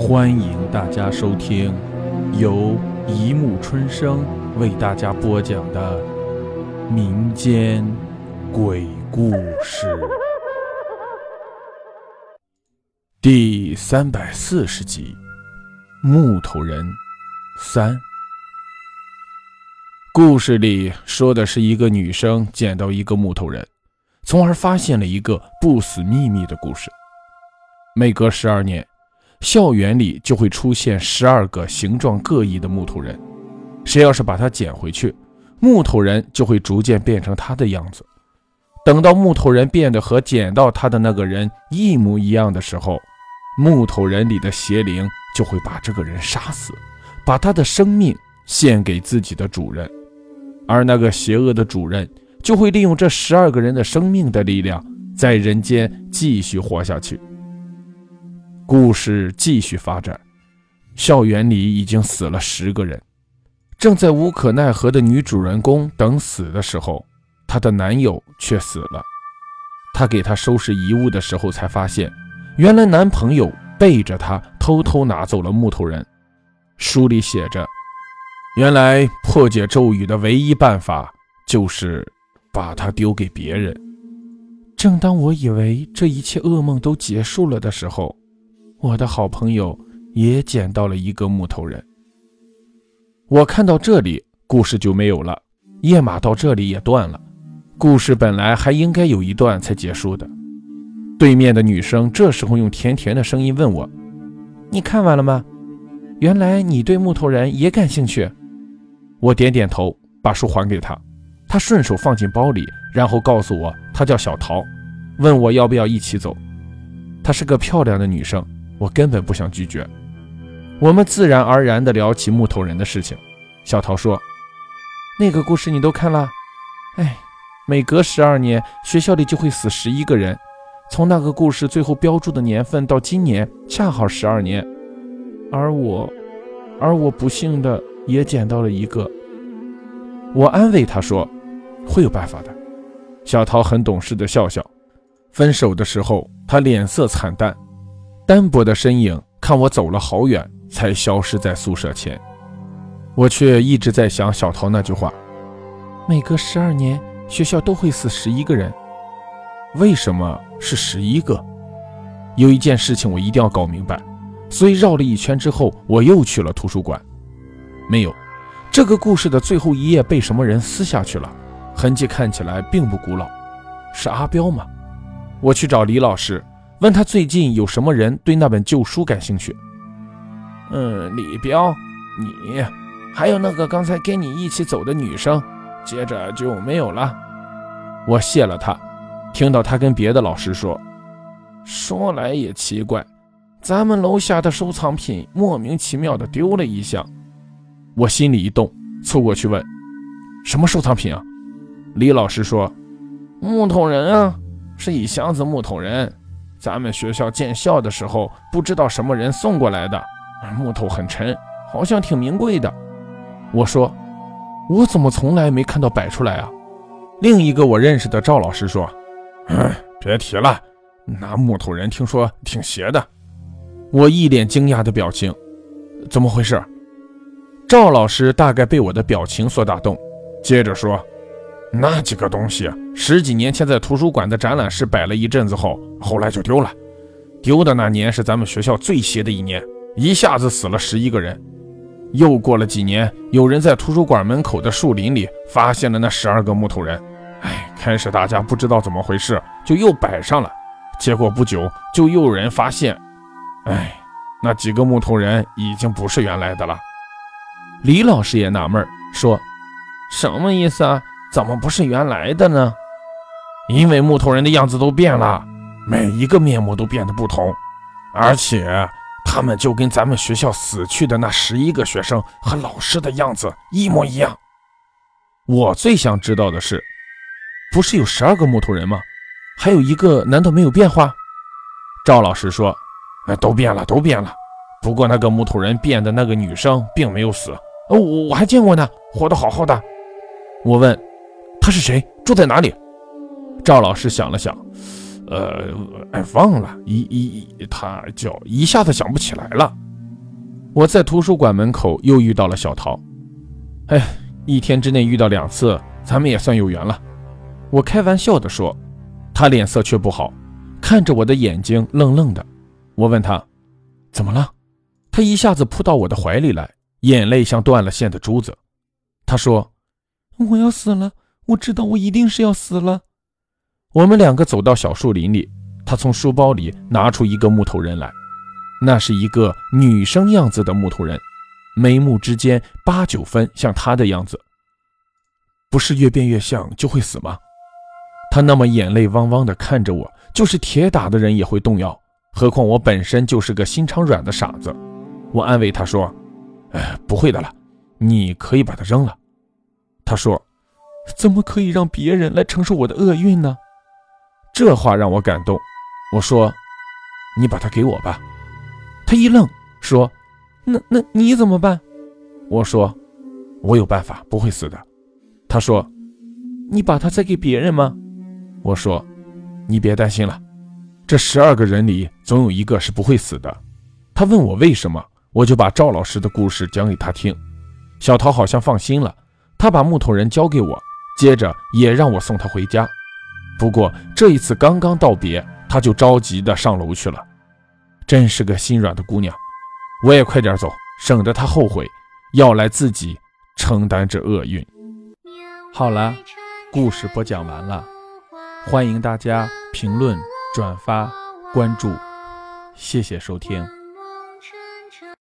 欢迎大家收听由一木春生为大家播讲的民间鬼故事第三百四十集《木头人三》。故事里说的是一个女生捡到一个木头人，从而发现了一个不死秘密的故事。每隔十二年。校园里就会出现十二个形状各异的木头人，谁要是把它捡回去，木头人就会逐渐变成他的样子。等到木头人变得和捡到他的那个人一模一样的时候，木头人里的邪灵就会把这个人杀死，把他的生命献给自己的主人，而那个邪恶的主人就会利用这十二个人的生命的力量，在人间继续活下去。故事继续发展，校园里已经死了十个人。正在无可奈何的女主人公等死的时候，她的男友却死了。她给她收拾遗物的时候，才发现，原来男朋友背着她偷偷拿走了木头人。书里写着，原来破解咒语的唯一办法就是把它丢给别人。正当我以为这一切噩梦都结束了的时候，我的好朋友也捡到了一个木头人。我看到这里，故事就没有了，页码到这里也断了。故事本来还应该有一段才结束的。对面的女生这时候用甜甜的声音问我：“你看完了吗？原来你对木头人也感兴趣。”我点点头，把书还给她，她顺手放进包里，然后告诉我她叫小桃，问我要不要一起走。她是个漂亮的女生。我根本不想拒绝，我们自然而然地聊起木头人的事情。小桃说：“那个故事你都看了？哎，每隔十二年，学校里就会死十一个人。从那个故事最后标注的年份到今年，恰好十二年。而我，而我不幸的也捡到了一个。”我安慰他说：“会有办法的。”小桃很懂事的笑笑。分手的时候，他脸色惨淡。单薄的身影，看我走了好远，才消失在宿舍前。我却一直在想小桃那句话：每隔十二年，学校都会死十一个人。为什么是十一个？有一件事情我一定要搞明白。所以绕了一圈之后，我又去了图书馆。没有，这个故事的最后一页被什么人撕下去了，痕迹看起来并不古老。是阿彪吗？我去找李老师。问他最近有什么人对那本旧书感兴趣？嗯，李彪，你，还有那个刚才跟你一起走的女生，接着就没有了。我谢了他，听到他跟别的老师说，说来也奇怪，咱们楼下的收藏品莫名其妙的丢了一箱。我心里一动，凑过去问，什么收藏品啊？李老师说，木头人啊，是一箱子木头人。咱们学校建校的时候，不知道什么人送过来的，木头很沉，好像挺名贵的。我说，我怎么从来没看到摆出来啊？另一个我认识的赵老师说，嗯别提了，那木头人听说挺邪的。我一脸惊讶的表情，怎么回事？赵老师大概被我的表情所打动，接着说。那几个东西十几年前在图书馆的展览室摆了一阵子后，后来就丢了。丢的那年是咱们学校最邪的一年，一下子死了十一个人。又过了几年，有人在图书馆门口的树林里发现了那十二个木头人。哎，开始大家不知道怎么回事，就又摆上了。结果不久就又有人发现，哎，那几个木头人已经不是原来的了。李老师也纳闷说：“什么意思啊？”怎么不是原来的呢？因为木头人的样子都变了，每一个面目都变得不同，而且他们就跟咱们学校死去的那十一个学生和老师的样子一模一样。我最想知道的是，不是有十二个木头人吗？还有一个难道没有变化？赵老师说：“都变了，都变了。不过那个木头人变的那个女生并没有死，哦，我我还见过呢，活得好好的。”我问。他是谁？住在哪里？赵老师想了想，呃，哎，忘了，一一他叫一下子想不起来了。我在图书馆门口又遇到了小桃。哎，一天之内遇到两次，咱们也算有缘了。我开玩笑地说，他脸色却不好，看着我的眼睛愣愣的。我问他怎么了，他一下子扑到我的怀里来，眼泪像断了线的珠子。他说：“我要死了，我知道我一定是要死了。”我们两个走到小树林里，他从书包里拿出一个木头人来，那是一个女生样子的木头人。眉目之间八九分像他的样子，不是越变越像就会死吗？他那么眼泪汪汪的看着我，就是铁打的人也会动摇，何况我本身就是个心肠软的傻子。我安慰他说：“哎，不会的了，你可以把它扔了。”他说：“怎么可以让别人来承受我的厄运呢？”这话让我感动。我说：“你把它给我吧。”他一愣，说。那那你怎么办？我说，我有办法，不会死的。他说，你把它再给别人吗？我说，你别担心了，这十二个人里总有一个是不会死的。他问我为什么，我就把赵老师的故事讲给他听。小桃好像放心了，他把木头人交给我，接着也让我送他回家。不过这一次刚刚道别，他就着急的上楼去了，真是个心软的姑娘。我也快点走，省得他后悔，要来自己承担这厄运。好了，故事播讲完了，欢迎大家评论、转发、关注，谢谢收听。